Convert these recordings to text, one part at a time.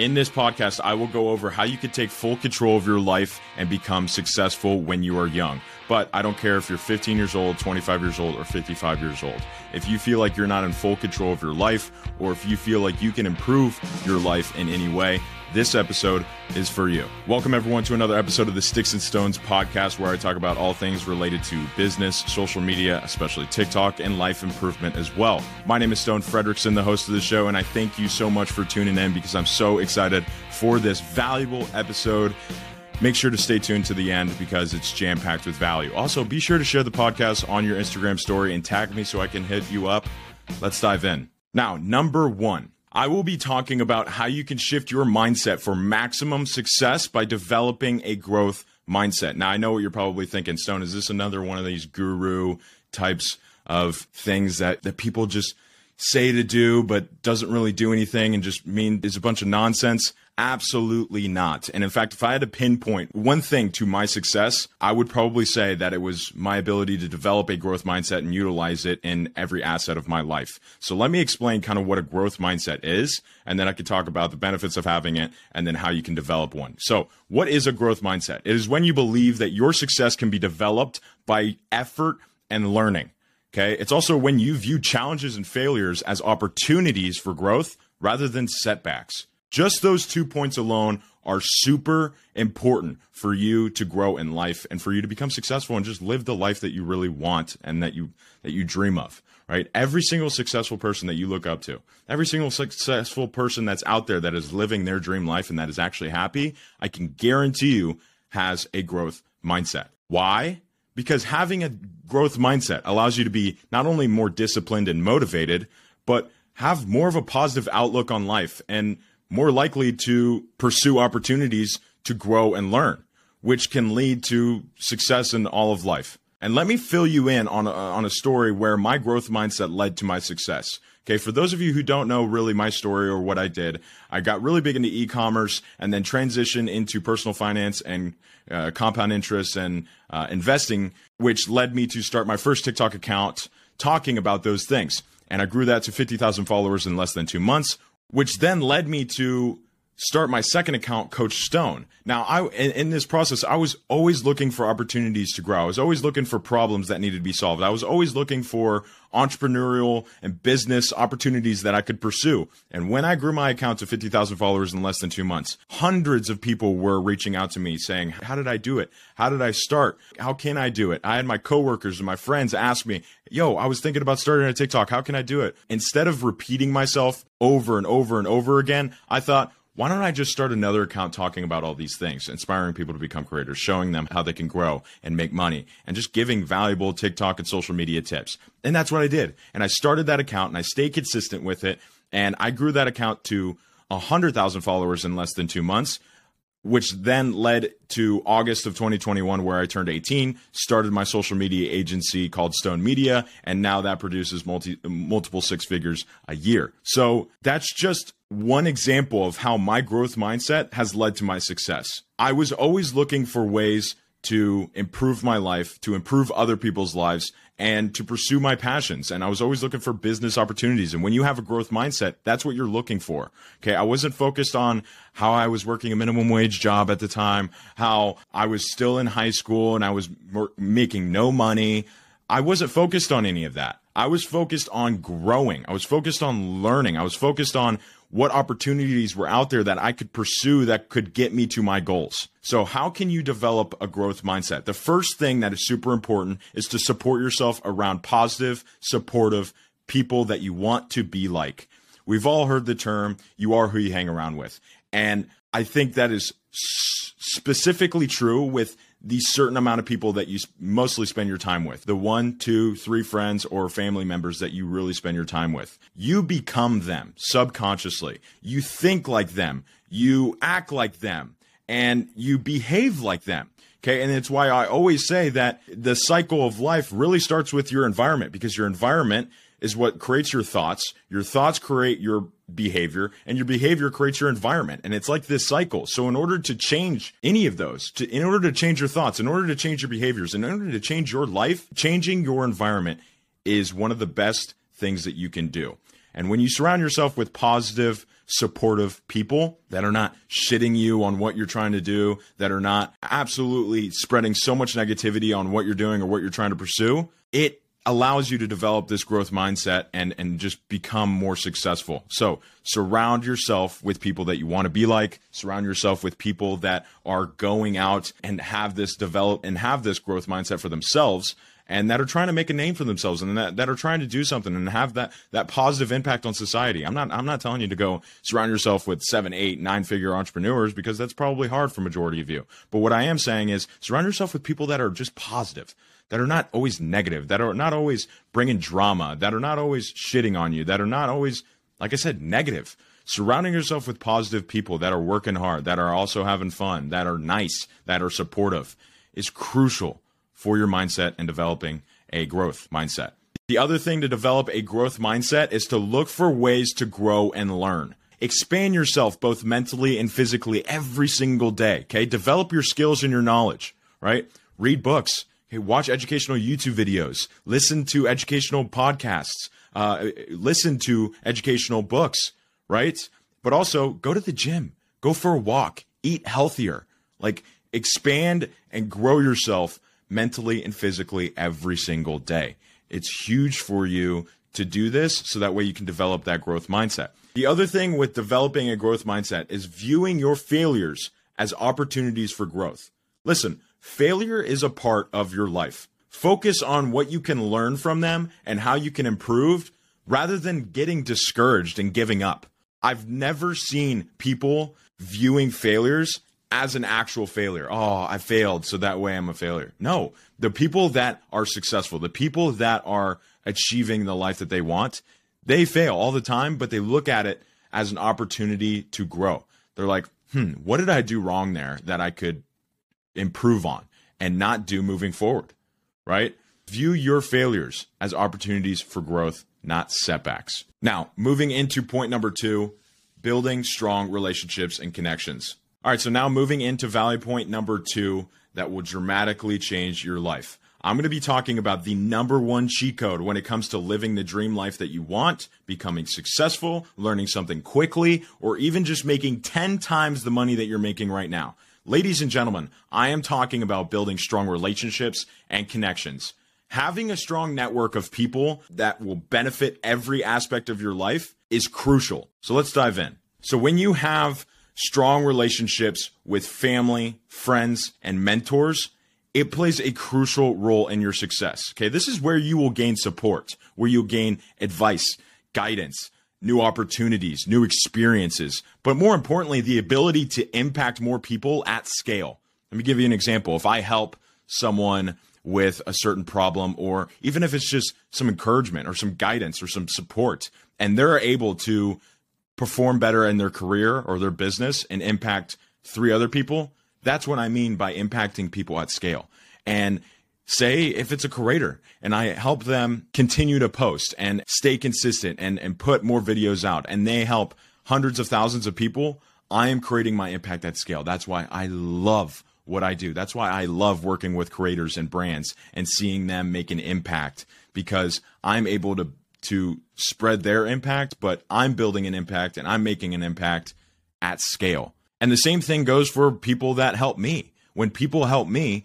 In this podcast, I will go over how you can take full control of your life and become successful when you are young. But I don't care if you're 15 years old, 25 years old, or 55 years old. If you feel like you're not in full control of your life, or if you feel like you can improve your life in any way, this episode is for you. Welcome, everyone, to another episode of the Sticks and Stones podcast, where I talk about all things related to business, social media, especially TikTok, and life improvement as well. My name is Stone Fredrickson, the host of the show, and I thank you so much for tuning in because I'm so excited for this valuable episode. Make sure to stay tuned to the end because it's jam packed with value. Also, be sure to share the podcast on your Instagram story and tag me so I can hit you up. Let's dive in. Now, number one I will be talking about how you can shift your mindset for maximum success by developing a growth mindset. Now, I know what you're probably thinking, Stone. Is this another one of these guru types of things that, that people just say to do, but doesn't really do anything and just mean is a bunch of nonsense? Absolutely not. And in fact, if I had to pinpoint one thing to my success, I would probably say that it was my ability to develop a growth mindset and utilize it in every asset of my life. So let me explain kind of what a growth mindset is, and then I could talk about the benefits of having it and then how you can develop one. So, what is a growth mindset? It is when you believe that your success can be developed by effort and learning. Okay. It's also when you view challenges and failures as opportunities for growth rather than setbacks. Just those two points alone are super important for you to grow in life and for you to become successful and just live the life that you really want and that you that you dream of right? Every single successful person that you look up to every single successful person that's out there that is living their dream life and that is actually happy i can guarantee you has a growth mindset. Why? Because having a growth mindset allows you to be not only more disciplined and motivated but have more of a positive outlook on life. And more likely to pursue opportunities to grow and learn, which can lead to success in all of life. And let me fill you in on a, on a story where my growth mindset led to my success. Okay, for those of you who don't know really my story or what I did, I got really big into e-commerce and then transitioned into personal finance and uh, compound interest and uh, investing, which led me to start my first TikTok account talking about those things. And I grew that to 50,000 followers in less than two months, which then led me to start my second account, Coach Stone. Now, I in, in, this process, I was always looking for opportunities to grow. I was always looking for problems that needed to be solved. I was always looking for entrepreneurial and business opportunities that I could pursue. And when I grew my account to 50,000 followers in less than two months, hundreds of people were reaching out to me saying, How did I do it? How did I start? How can I do it? I had my coworkers and my friends ask me, Yo, I was thinking about starting a TikTok. How can I do it? Instead of repeating myself over and over and over again, I thought, why don't I just start another account talking about all these things, inspiring people to become creators, showing them how they can grow and make money, and just giving valuable TikTok and social media tips. And that's what I did. And I started that account and I stayed consistent with it. And I grew that account to 100,000 followers in less than two months which then led to August of 2021, where I turned 18, started my social media agency called Stone Media, and now that produces multi, multiple six figures a year. So that's just one example of how my growth mindset has led to my success. I was always looking for ways to improve my life, to improve other people's lives, and to pursue my passions. And I was always looking for business opportunities. And when you have a growth mindset, that's what you're looking for. Okay. I wasn't focused on how I was working a minimum wage job at the time, how I was still in high school and I was making no money. I wasn't focused on any of that. I was focused on growing. I was focused on learning. I was focused on what opportunities were out there that I could pursue that could get me to my goals. So, how can you develop a growth mindset? The first thing that is super important is to support yourself around positive, supportive people that you want to be like. We've all heard the term, you are who you hang around with. And I think that is specifically true with the certain amount of people that you mostly spend your time with the one, two, three friends or family members that you really spend your time with. You become them subconsciously. You think like them, you act like them, and you behave like them. Okay. And it's why I always say that the cycle of life really starts with your environment because your environment is what creates your thoughts. Your thoughts create your behavior and your behavior creates your environment. And it's like this cycle. So in order to change any of those, to, in order to change your thoughts, in order to change your behaviors, in order to change your life, changing your environment is one of the best things that you can do. And when you surround yourself with positive, supportive people that are not shitting you on what you're trying to do, that are not absolutely spreading so much negativity on what you're doing or what you're trying to pursue, it allows you to develop this growth mindset and and just become more successful. So, surround yourself with people that you want to be like, surround yourself with people that are going out and have this develop and have this growth mindset for themselves and that are trying to make a name for themselves and that, that are trying to do something and have that that positive impact on society. I'm not I'm not telling you to go surround yourself with seven, eight, nine figure entrepreneurs because that's probably hard for majority of you. But what I am saying is surround yourself with people that are just positive that are not always negative, that are not always bringing drama, that are not always shitting on you, that are not always, like I said, negative. Surrounding yourself with positive people that are working hard, that are also having fun, that are nice, that are supportive is crucial for your mindset and developing a growth mindset. The other thing to develop a growth mindset is to look for ways to grow and learn. Expand yourself both mentally and physically every single day. Okay. Develop your skills and your knowledge, right? Read books, Okay, watch educational YouTube videos, listen to educational podcasts, uh, listen to educational books, right? But also go to the gym, go for a walk, eat healthier, like expand and grow yourself mentally and physically every single day. It's huge for you to do this so that way you can develop that growth mindset. The other thing with developing a growth mindset is viewing your failures as opportunities for growth. Listen, Failure is a part of your life. Focus on what you can learn from them and how you can improve rather than getting discouraged and giving up. I've never seen people viewing failures as an actual failure. Oh, I failed, so that way I'm a failure. No, the people that are successful, the people that are achieving the life that they want, they fail all the time, but they look at it as an opportunity to grow. They're like, hmm, what did I do wrong there that I could improve on and not do moving forward, right? View your failures as opportunities for growth, not setbacks. Now, moving into point number two building strong relationships and connections. All right, so now moving into value point number two that will dramatically change your life. I'm going to be talking about the number one cheat code when it comes to living the dream life that you want, becoming successful, learning something quickly, or even just making 10 times the money that you're making right now. Ladies and gentlemen, I am talking about building strong relationships and connections. Having a strong network of people that will benefit every aspect of your life is crucial. So let's dive in. So, when you have strong relationships with family, friends, and mentors, it plays a crucial role in your success. Okay, this is where you will gain support, where you'll gain advice, guidance, new opportunities, new experiences, but more importantly, the ability to impact more people at scale. Let me give you an example. If I help someone with a certain problem, or even if it's just some encouragement or some guidance or some support, and they're able to perform better in their career or their business and impact three other people, that's what I mean by impacting people at scale. And say if it's a creator and I help them continue to post and stay consistent and, and put more videos out and they help hundreds of thousands of people, I am creating my impact at scale. That's why I love what I do. That's why I love working with creators and brands and seeing them make an impact because I'm able to to spread their impact, but I'm building an impact and I'm making an impact at scale. And the same thing goes for people that help me. When people help me,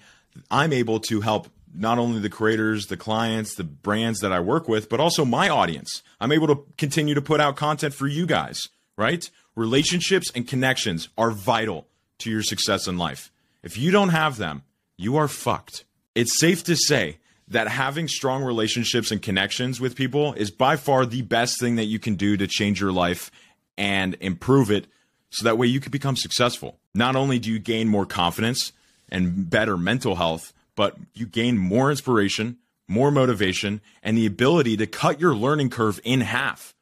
I'm able to help not only the creators, the clients, the brands that I work with, but also my audience. I'm able to continue to put out content for you guys, right? Relationships and connections are vital to your success in life. If you don't have them, you are fucked. It's safe to say that having strong relationships and connections with people is by far the best thing that you can do to change your life and improve it so that way you can become successful. Not only do you gain more confidence and better mental health, but you gain more inspiration, more motivation, and the ability to cut your learning curve in half.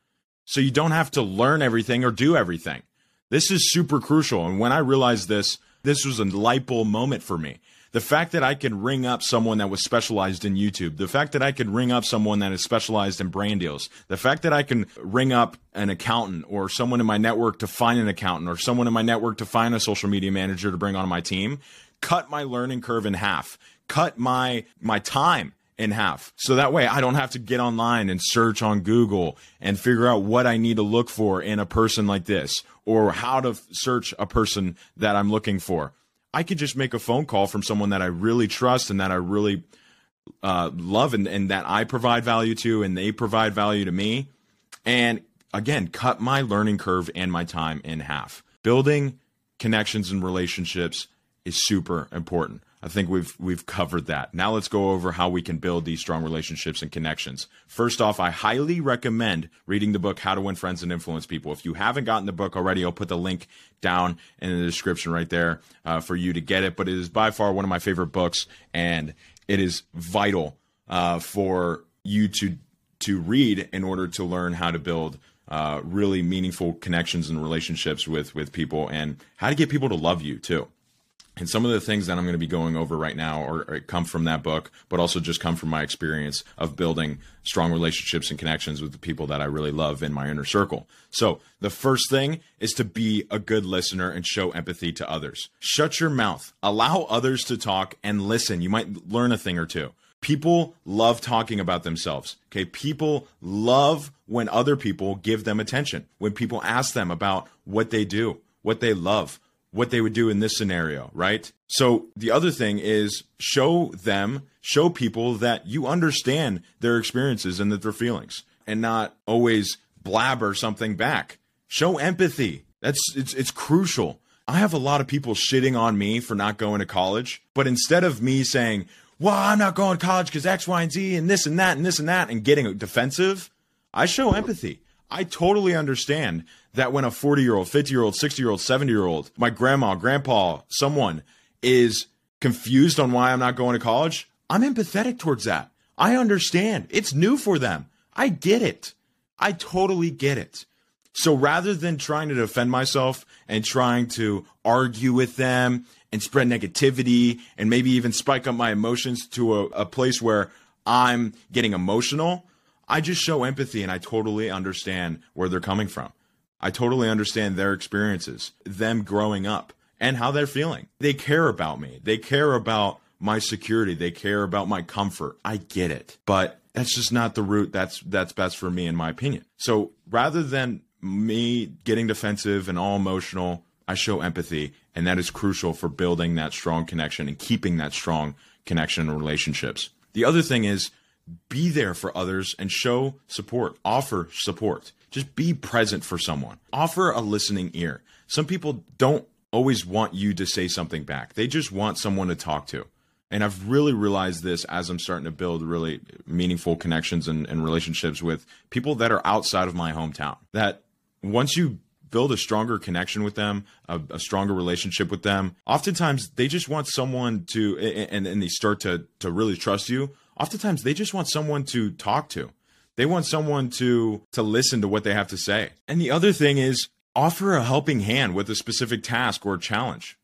So you don't have to learn everything or do everything. This is super crucial. And when I realized this, this was a light bulb moment for me. The fact that I can ring up someone that was specialized in YouTube, the fact that I could ring up someone that is specialized in brand deals, the fact that I can ring up an accountant or someone in my network to find an accountant or someone in my network to find a social media manager to bring on my team cut my learning curve in half cut my my time in half. So that way I don't have to get online and search on Google and figure out what I need to look for in a person like this or how to search a person that I'm looking for. I could just make a phone call from someone that I really trust and that I really uh, love and, and that I provide value to and they provide value to me. And again, cut my learning curve and my time in half. Building connections and relationships is super important. I think we've we've covered that. Now let's go over how we can build these strong relationships and connections. First off, I highly recommend reading the book How to Win Friends and Influence People. If you haven't gotten the book already, I'll put the link down in the description right there uh, for you to get it. But it is by far one of my favorite books, and it is vital uh, for you to to read in order to learn how to build uh, really meaningful connections and relationships with with people, and how to get people to love you too. And some of the things that I'm going to be going over right now or, or, come from that book, but also just come from my experience of building strong relationships and connections with the people that I really love in my inner circle. So the first thing is to be a good listener and show empathy to others. Shut your mouth, allow others to talk and listen. You might learn a thing or two. People love talking about themselves. Okay. People love when other people give them attention, when people ask them about what they do, what they love, what they would do in this scenario, right? So the other thing is show them, show people that you understand their experiences and that their feelings and not always blabber something back. Show empathy. That's it's it's crucial. I have a lot of people shitting on me for not going to college, but instead of me saying, "Well, I'm not going to college because X, Y, and Z, and this and that, and this and that," and getting defensive, I show empathy. I totally understand that when a 40 year old, 50 year old, 60 year old, 70 year old, my grandma, grandpa, someone is confused on why I'm not going to college, I'm empathetic towards that. I understand. It's new for them. I get it. I totally get it. So rather than trying to defend myself and trying to argue with them and spread negativity and maybe even spike up my emotions to a, a place where I'm getting emotional, I just show empathy and I totally understand where they're coming from. I totally understand their experiences, them growing up, and how they're feeling. They care about me. They care about my security. They care about my comfort. I get it. But that's just not the route that's that's best for me in my opinion. So rather than me getting defensive and all emotional, I show empathy and that is crucial for building that strong connection and keeping that strong connection and relationships. The other thing is be there for others and show support, offer support. Just be present for someone. Offer a listening ear. Some people don't always want you to say something back. They just want someone to talk to. And I've really realized this as I'm starting to build really meaningful connections and, and relationships with people that are outside of my hometown. That once you build a stronger connection with them, a, a, stronger relationship with them. Oftentimes, they just want someone to, and, and they start to to really trust you. Oftentimes, they just want someone to talk to. They want someone to to listen to what they have to say. And the other thing is offer a helping hand with a specific task or challenge.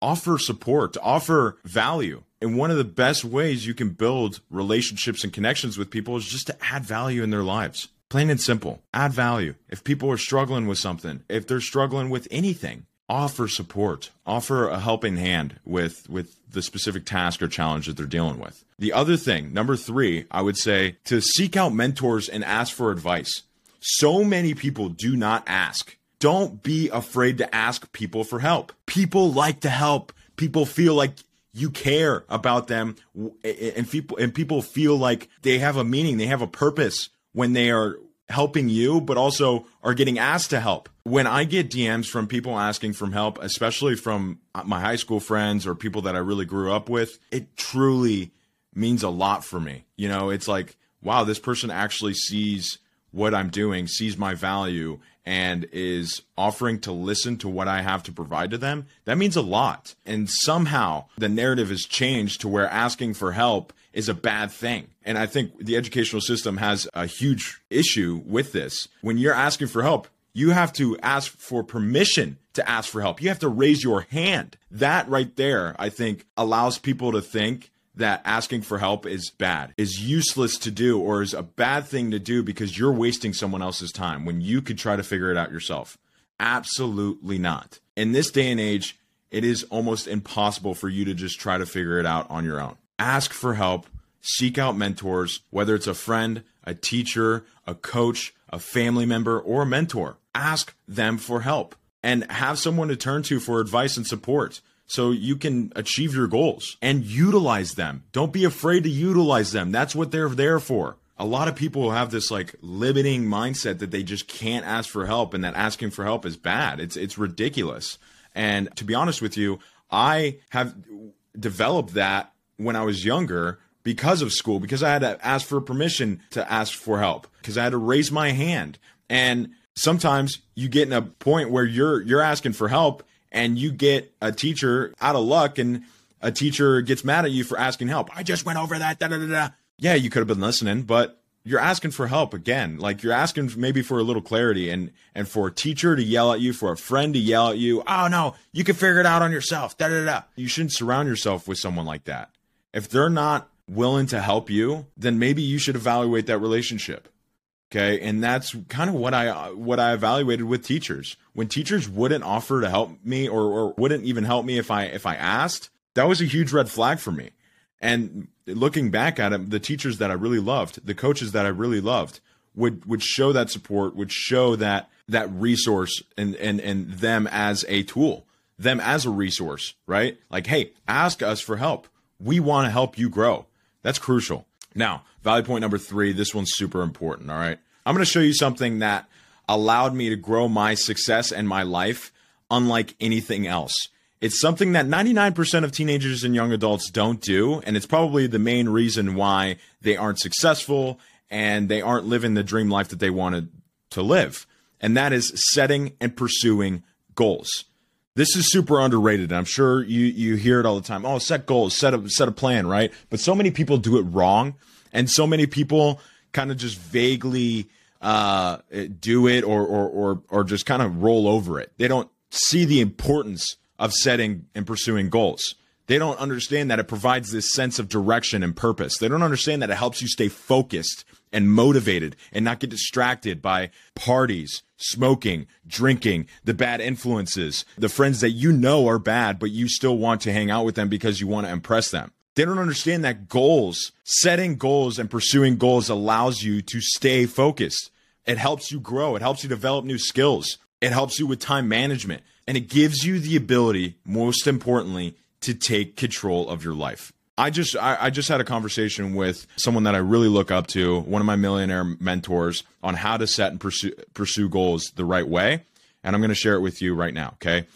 Offer support, offer value. And one of the best ways you can build relationships and connections with people is just to add value in their lives. Plain and simple. Add value. If people are struggling with something, if they're struggling with anything, offer support, offer a helping hand with with the specific task or challenge that they're dealing with. The other thing, number 3, I would say to seek out mentors and ask for advice. So many people do not ask. Don't be afraid to ask people for help. People like to help. People feel like you care about them and people and people feel like they have a meaning, they have a purpose when they are helping you, but also are getting asked to help. When I get DMs from people asking for help, especially from my high school friends or people that I really grew up with, it truly means a lot for me. You know, it's like, wow, this person actually sees what I'm doing, sees my value, and is offering to listen to what I have to provide to them. That means a lot. And somehow the narrative has changed to where asking for help is a bad thing. And I think the educational system has a huge issue with this. When you're asking for help, you have to ask for permission to ask for help. You have to raise your hand. That right there, I think, allows people to think that asking for help is bad, is useless to do, or is a bad thing to do because you're wasting someone else's time when you could try to figure it out yourself. Absolutely not. In this day and age, it is almost impossible for you to just try to figure it out on your own ask for help, seek out mentors, whether it's a friend, a teacher, a coach, a family member, or a mentor. Ask them for help and have someone to turn to for advice and support so you can achieve your goals and utilize them. Don't be afraid to utilize them. That's what they're there for. A lot of people have this like limiting mindset that they just can't ask for help and that asking for help is bad. It's it's ridiculous. And to be honest with you, I have developed that when I was younger because of school because I had to ask for permission to ask for help because I had to raise my hand. And sometimes you get in a point where you're you're asking for help and you get a teacher out of luck and a teacher gets mad at you for asking help. I just went over that. Da, da, da, da. Yeah, you could have been listening, but you're asking for help again. Like you're asking maybe for a little clarity and and for a teacher to yell at you, for a friend to yell at you. Oh no, you can figure it out on yourself. Da da da. You shouldn't surround yourself with someone like that. If they're not willing to help you, then maybe you should evaluate that relationship. Okay, and that's kind of what I what I evaluated with teachers. When teachers wouldn't offer to help me or, or wouldn't even help me if I if I asked, that was a huge red flag for me. And looking back at it, the teachers that I really loved, the coaches that I really loved, would would show that support, would show that that resource and and and them as a tool, them as a resource, right? Like, hey, ask us for help. We want to help you grow. That's crucial. Now, value point number three, this one's super important. All right. I'm going to show you something that allowed me to grow my success and my life unlike anything else. It's something that 99% of teenagers and young adults don't do. And it's probably the main reason why they aren't successful and they aren't living the dream life that they wanted to live. And that is setting and pursuing goals. This is super underrated. I'm sure you you hear it all the time. Oh, set goals, set a set a plan, right? But so many people do it wrong, and so many people kind of just vaguely uh, do it or or or or just kind of roll over it. They don't see the importance of setting and pursuing goals. They don't understand that it provides this sense of direction and purpose. They don't understand that it helps you stay focused and motivated and not get distracted by parties, smoking, drinking, the bad influences, the friends that you know are bad, but you still want to hang out with them because you want to impress them. They don't understand that goals, setting goals and pursuing goals allows you to stay focused. It helps you grow. It helps you develop new skills. It helps you with time management and it gives you the ability, most importantly, to take control of your life. I just I, I, just had a conversation with someone that I really look up to, one of my millionaire mentors, on how to set and pursue pursue goals the right way. And I'm going to share it with you right now. Okay.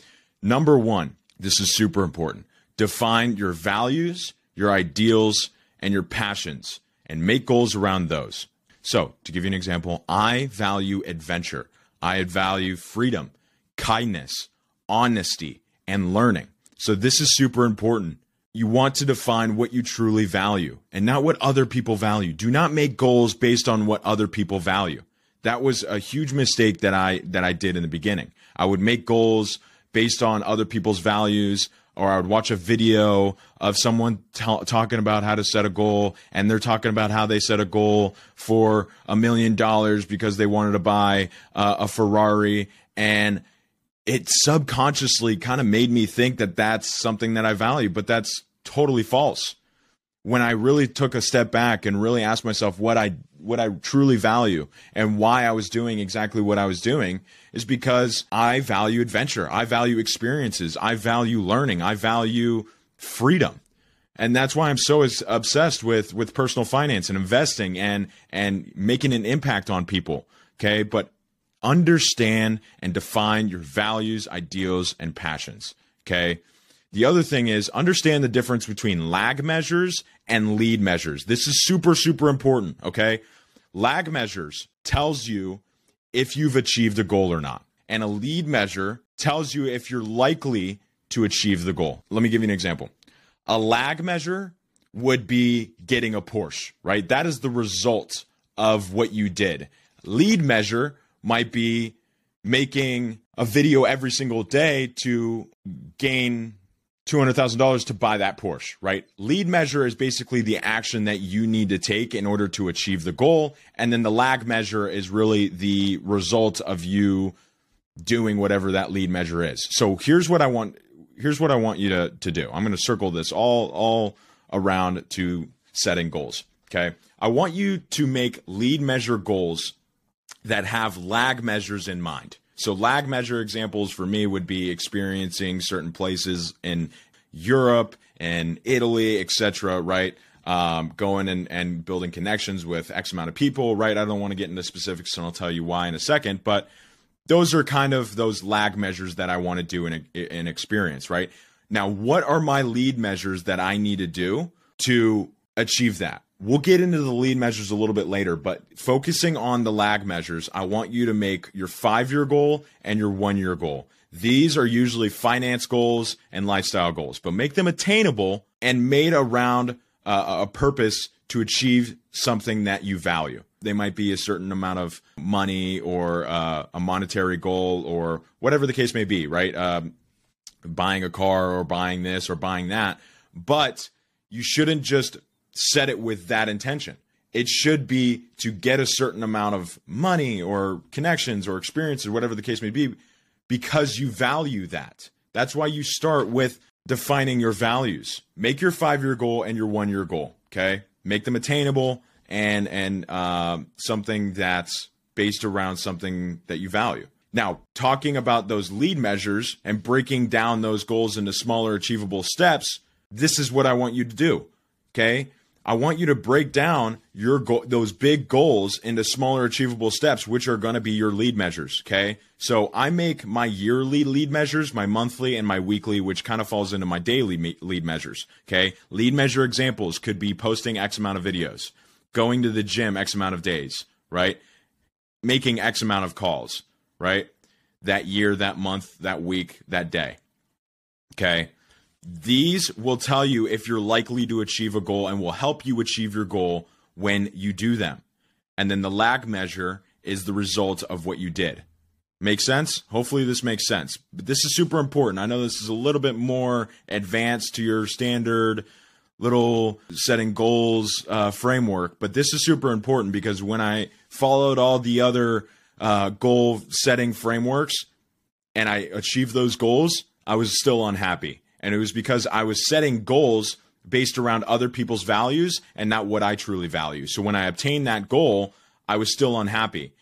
Number one, this is super important. Define your values, your ideals, and your passions, and make goals around those. So, to give you an example, I value adventure. I value freedom, kindness, honesty, and learning. So, this is super important you want to define what you truly value and not what other people value. Do not make goals based on what other people value. That was a huge mistake that I that I did in the beginning. I would make goals based on other people's values or I would watch a video of someone t- talking about how to set a goal and they're talking about how they set a goal for a million dollars because they wanted to buy uh, a Ferrari and it subconsciously kind of made me think that that's something that I value, but that's totally false. When I really took a step back and really asked myself what I what I truly value and why I was doing exactly what I was doing is because I value adventure. I value experiences. I value learning. I value freedom. And that's why I'm so obsessed with with personal finance and investing and and making an impact on people. Okay? But understand and define your values, ideals, and passions. Okay. The other thing is understand the difference between lag measures and lead measures. This is super, super important. Okay. Lag measures tells you if you've achieved a goal or not. And a lead measure tells you if you're likely to achieve the goal. Let me give you an example. A lag measure would be getting a Porsche, right? That is the result of what you did. Lead measure might be making a video every single day to gain $200,000 to buy that Porsche, right? Lead measure is basically the action that you need to take in order to achieve the goal. And then the lag measure is really the result of you doing whatever that lead measure is. So here's what I want here's what I want you to to do. I'm going to circle this all all around to setting goals. Okay. I want you to make lead measure goals that have lag measures in mind. So lag measure examples for me would be experiencing certain places in Europe and Italy, etc. Right, um, going and, and building connections with X amount of people. Right, I don't want to get into specifics, and I'll tell you why in a second. But those are kind of those lag measures that I want to do in an experience. Right now, what are my lead measures that I need to do to achieve that? We'll get into the lead measures a little bit later, but focusing on the lag measures, I want you to make your five year goal and your one year goal. These are usually finance goals and lifestyle goals, but make them attainable and made around uh, a purpose to achieve something that you value. They might be a certain amount of money or uh, a monetary goal or whatever the case may be, right? Um, buying a car or buying this or buying that. But you shouldn't just set it with that intention. It should be to get a certain amount of money or connections or experiences, whatever the case may be, because you value that. That's why you start with defining your values. Make your five year goal and your one year goal. Okay, make them attainable and and uh, something that's based around something that you value. Now, talking about those lead measures and breaking down those goals into smaller, achievable steps, this is what I want you to do. Okay. I want you to break down your go- those big goals into smaller achievable steps, which are going to be your lead measures. Okay. So I make my yearly lead measures, my monthly and my weekly, which kind of falls into my daily me- lead measures. Okay. Lead measure examples could be posting X amount of videos, going to the gym X amount of days, right? Making X amount of calls, right? That year, that month, that week, that day. Okay. These will tell you if you're likely to achieve a goal and will help you achieve your goal when you do them. And then the lag measure is the result of what you did. Make sense? Hopefully, this makes sense. But this is super important. I know this is a little bit more advanced to your standard little setting goals uh, framework, but this is super important because when I followed all the other uh, goal setting frameworks and I achieved those goals, I was still unhappy. And it was because I was setting goals based around other people's values and not what I truly value. So when I obtained that goal, I was still unhappy.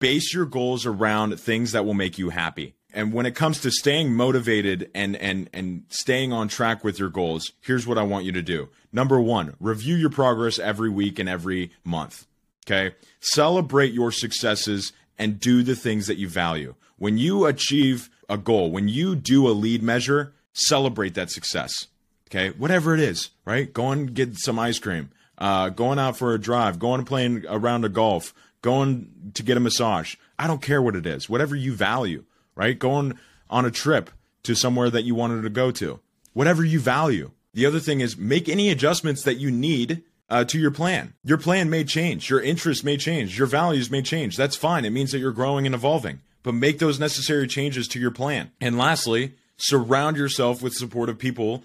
Base your goals around things that will make you happy. And when it comes to staying motivated and and and staying on track with your goals, here's what I want you to do. Number 1, review your progress every week and every month. Okay? Celebrate your successes and do the things that you value. When you achieve a goal, when you do a lead measure, celebrate that success. Okay, whatever it is, right? Going get some ice cream, uh, going out for a drive, going and playing a round of golf, going to get a massage. I don't care what it is, whatever you value, right? Going on a trip to somewhere that you wanted to go to, whatever you value. The other thing is make any adjustments that you need uh, to your plan. Your plan may change, your interests may change, your values may change. That's fine. It means that you're growing and evolving. But make those necessary changes to your plan. And lastly, surround yourself with supportive people,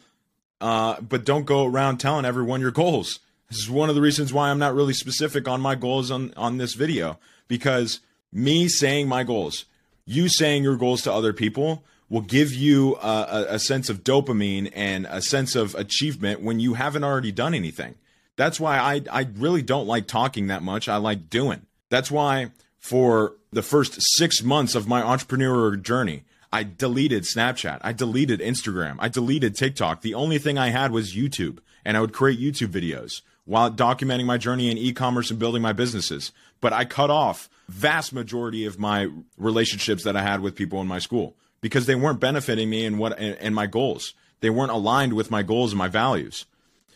uh, but don't go around telling everyone your goals. This is one of the reasons why I'm not really specific on my goals on, on this video because me saying my goals, you saying your goals to other people will give you a, a, sense of dopamine and a sense of achievement when you haven't already done anything. That's why I, I really don't like talking that much. I like doing. That's why for the first six months of my entrepreneur journey, I deleted Snapchat. I deleted Instagram. I deleted TikTok. The only thing I had was YouTube, and I would create YouTube videos while documenting my journey in e-commerce and building my businesses. But I cut off vast majority of my relationships that I had with people in my school because they weren't benefiting me and what and my goals. They weren't aligned with my goals and my values.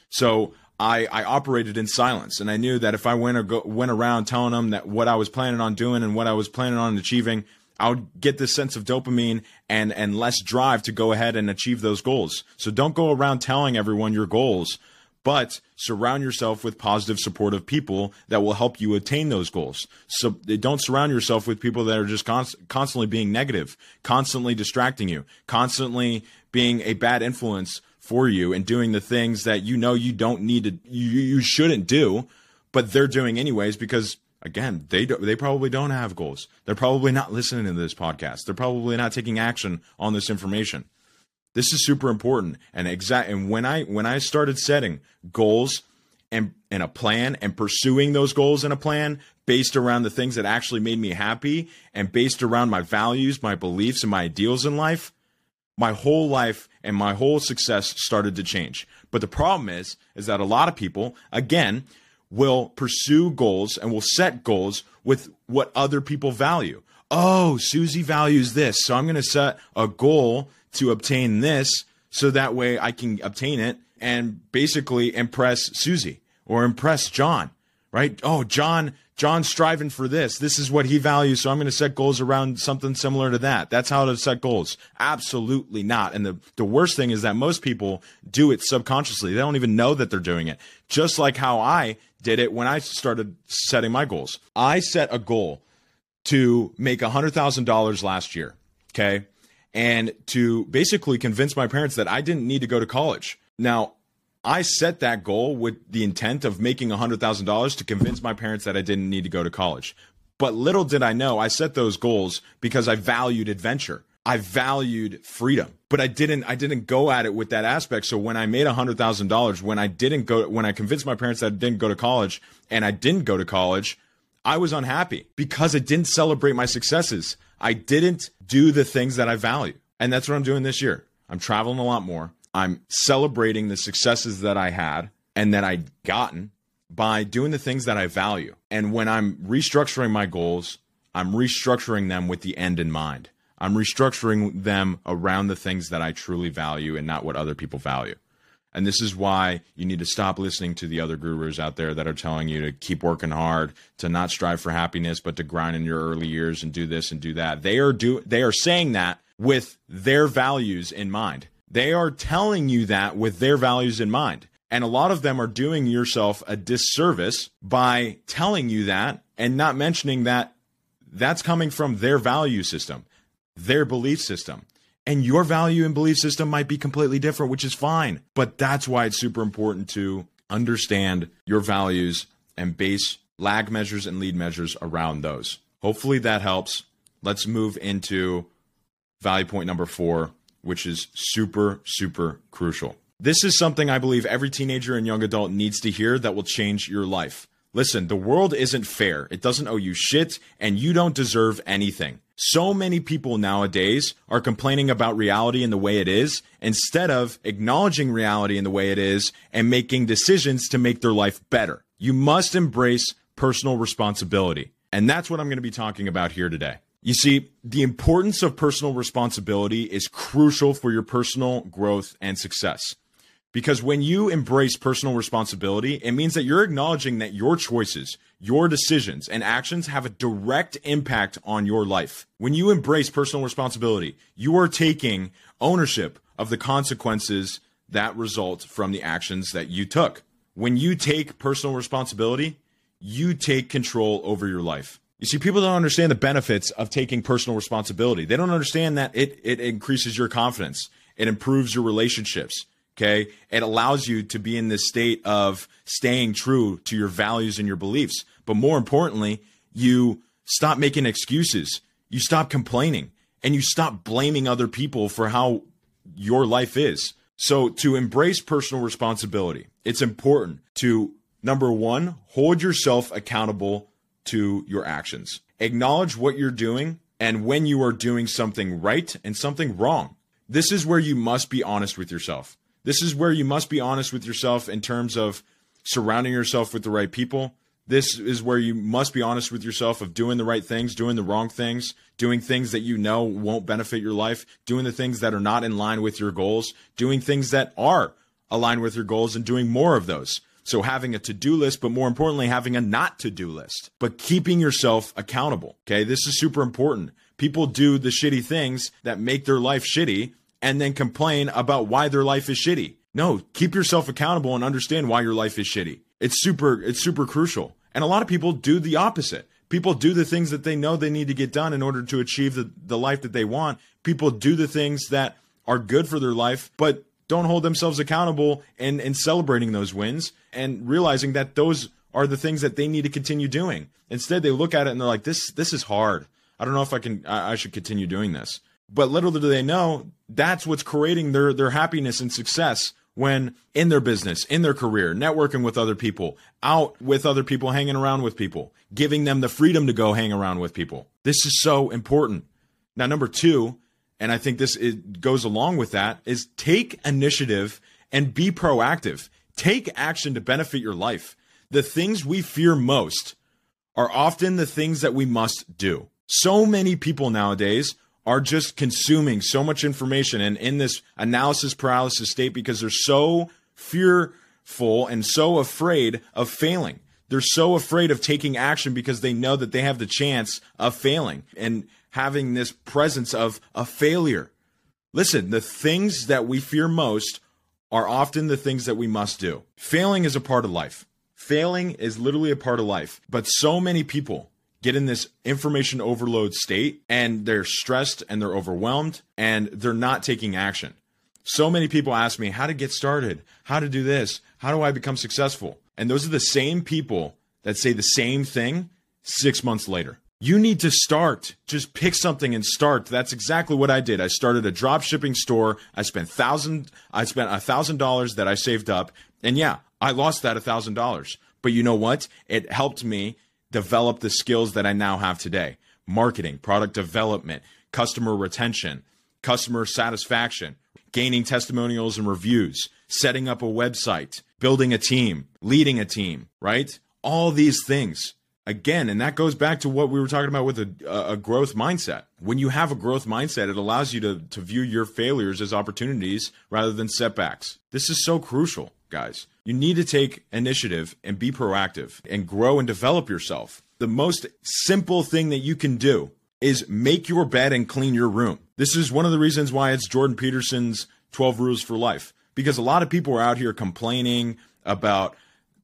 So I, I operated in silence, and I knew that if I went or go, went around telling them that what I was planning on doing and what I was planning on achieving, I would get this sense of dopamine and and less drive to go ahead and achieve those goals. So don't go around telling everyone your goals, but surround yourself with positive, supportive people that will help you attain those goals. So eh, don't surround yourself with people that are just const- constantly being negative, constantly distracting you, constantly being a bad influence for you and doing the things that you know you don't need to you, you shouldn't do, but they're doing anyways because again, they do, they probably don't have goals. They're probably not listening to this podcast. They're probably not taking action on this information. This is super important and exact. And when I when I started setting goals and, and a plan and pursuing those goals and a plan based around the things that actually made me happy and based around my values, my beliefs, and my ideals in life, my whole life and my whole success started to change. But the problem is, is that a lot of people, again, will pursue goals and will set goals with what other people value. Oh, Susie values this. So I'm going to set a goal to obtain this so that way I can obtain it and basically impress Susie or impress John, right? Oh, John, John's striving for this. This is what he values. So I'm going to set goals around something similar to that. That's how to set goals. Absolutely not. And the, the worst thing is that most people do it subconsciously. They don't even know that they're doing it. Just like how I did it when I started setting my goals. I set a goal to make $100,000 last year. Okay. And to basically convince my parents that I didn't need to go to college. Now, I set that goal with the intent of making $100,000 to convince my parents that I didn't need to go to college. But little did I know, I set those goals because I valued adventure. I valued freedom, but I didn't. I didn't go at it with that aspect. So when I made a hundred thousand dollars, when I didn't go, when I convinced my parents that I didn't go to college, and I didn't go to college, I was unhappy because I didn't celebrate my successes. I didn't do the things that I value, and that's what I'm doing this year. I'm traveling a lot more. I'm celebrating the successes that I had and that I'd gotten by doing the things that I value. And when I'm restructuring my goals, I'm restructuring them with the end in mind. I'm restructuring them around the things that I truly value and not what other people value. And this is why you need to stop listening to the other gurus out there that are telling you to keep working hard, to not strive for happiness, but to grind in your early years and do this and do that. They are do they are saying that with their values in mind. They are telling you that with their values in mind. And a lot of them are doing yourself a disservice by telling you that and not mentioning that that's coming from their value system their belief system. And your value and belief system might be completely different, which is fine. But that's why it's super important to understand your values and base lag measures and lead measures around those. Hopefully that helps. Let's move into value point number four, which is super, super crucial. This is something I believe every teenager and young adult needs to hear that will change your life. Listen, the world isn't fair. It doesn't owe you shit, and you don't deserve anything. So many people nowadays are complaining about reality in the way it is instead of acknowledging reality in the way it is and making decisions to make their life better. You must embrace personal responsibility. And that's what I'm going to be talking about here today. You see, the importance of personal responsibility is crucial for your personal growth and success. Because when you embrace personal responsibility, it means that you're acknowledging that your choices, your decisions, and actions have a direct impact on your life. When you embrace personal responsibility, you are taking ownership of the consequences that result from the actions that you took. When you take personal responsibility, you take control over your life. You see, people don't understand the benefits of taking personal responsibility. They don't understand that it, it increases your confidence, it improves your relationships Okay. It allows you to be in this state of staying true to your values and your beliefs. But more importantly, you stop making excuses. You stop complaining and you stop blaming other people for how your life is. So, to embrace personal responsibility, it's important to number one, hold yourself accountable to your actions. Acknowledge what you're doing and when you are doing something right and something wrong. This is where you must be honest with yourself. This is where you must be honest with yourself in terms of surrounding yourself with the right people. This is where you must be honest with yourself of doing the right things, doing the wrong things, doing things that you know won't benefit your life, doing the things that are not in line with your goals, doing things that are aligned with your goals, and doing more of those. So having a to-do list, but more importantly, having a not to-do list, but keeping yourself accountable. Okay. This is super important. People do the shitty things that make their life shitty and then complain about why their life is shitty. No, keep yourself accountable and understand why your life is shitty. It's super it's super crucial. And a lot of people do the opposite. People do the things that they know they need to get done in order to achieve the, the life that they want. People do the things that are good for their life, but don't hold themselves accountable and, and celebrating those wins and realizing that those are the things that they need to continue doing. Instead, they look at it and they're like, this this is hard. I don't know if I can I, I should continue doing this. But little do they know, that's what's creating their, their happiness and success when in their business, in their career, networking with other people, out with other people, hanging around with people, giving them the freedom to go hang around with people. This is so important. Now, number two, and I think this it goes along with that, is take initiative and be proactive. Take action to benefit your life. The things we fear most are often the things that we must do. So many people nowadays are just consuming so much information and in this analysis paralysis state because they're so fearful and so afraid of failing. They're so afraid of taking action because they know that they have the chance of failing and having this presence of a failure. Listen, the things that we fear most are often the things that we must do. Failing is a part of life. Failing is literally a part of life. But so many people get in this information overload state and they're stressed and they're overwhelmed and they're not taking action. So many people ask me how to get started, how to do this, how do I become successful? And those are the same people that say the same thing six months later. You need to start. Just pick something and start. That's exactly what I did. I started a drop shipping store. I spent thousand. I spent a thousand dollars that I saved up, and yeah, I lost that a thousand dollars. But you know what? It helped me develop the skills that I now have today marketing, product development, customer retention, customer satisfaction, gaining testimonials and reviews, setting up a website, building a team, leading a team, right? All these things. Again, and that goes back to what we were talking about with a, a growth mindset. When you have a growth mindset, it allows you to, to view your failures as opportunities rather than setbacks. This is so crucial, guys. You need to take initiative and be proactive and grow and develop yourself. The most simple thing that you can do is make your bed and clean your room. This is one of the reasons why it's Jordan Peterson's 12 rules for life because a lot of people are out here complaining about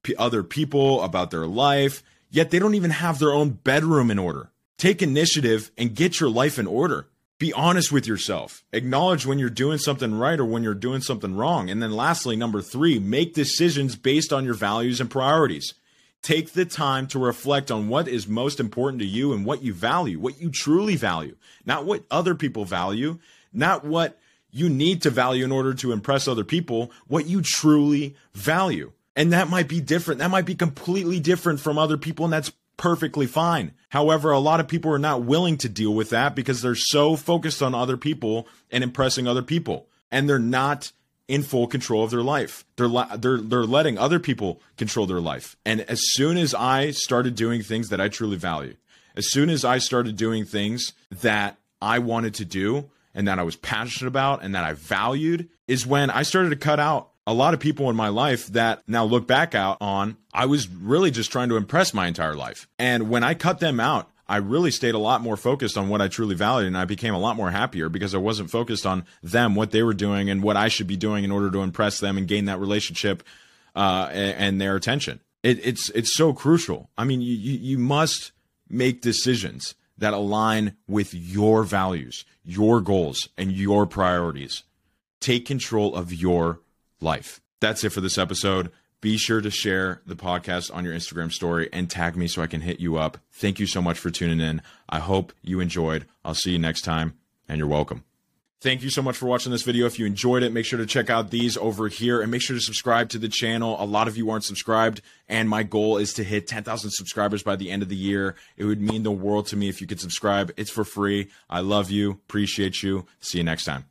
p- other people, about their life, yet they don't even have their own bedroom in order. Take initiative and get your life in order be honest with yourself. Acknowledge when you're doing something right or when you're doing something wrong. And then lastly, number three, make decisions based on your values and priorities. Take the time to reflect on what is most important to you and what you value, what you truly value, not what other people value, not what you need to value in order to impress other people, what you truly value. And that might be different. That might be completely different from other people. And that's perfectly fine. However, a lot of people are not willing to deal with that because they're so focused on other people and impressing other people, and they're not in full control of their life. They're they're they're letting other people control their life. And as soon as I started doing things that I truly value, as soon as I started doing things that I wanted to do and that I was passionate about and that I valued, is when I started to cut out a lot of people in my life that now look back out on, I was really just trying to impress my entire life. And when I cut them out, I really stayed a lot more focused on what I truly valued and I became a lot more happier because I wasn't focused on them, what they were doing, and what I should be doing in order to impress them and gain that relationship uh, and, their attention. It, it's it's so crucial. I mean, you, you must make decisions that align with your values, your goals, and your priorities. Take control of your life. That's it for this episode. Be sure to share the podcast on your Instagram story and tag me so I can hit you up. Thank you so much for tuning in. I hope you enjoyed. I'll see you next time, and you're welcome. Thank you so much for watching this video. If you enjoyed it, make sure to check out these over here and make sure to subscribe to the channel. A lot of you aren't subscribed, and my goal is to hit 10,000 subscribers by the end of the year. It would mean the world to me if you could subscribe. It's for free. I love you, appreciate you. See you next time.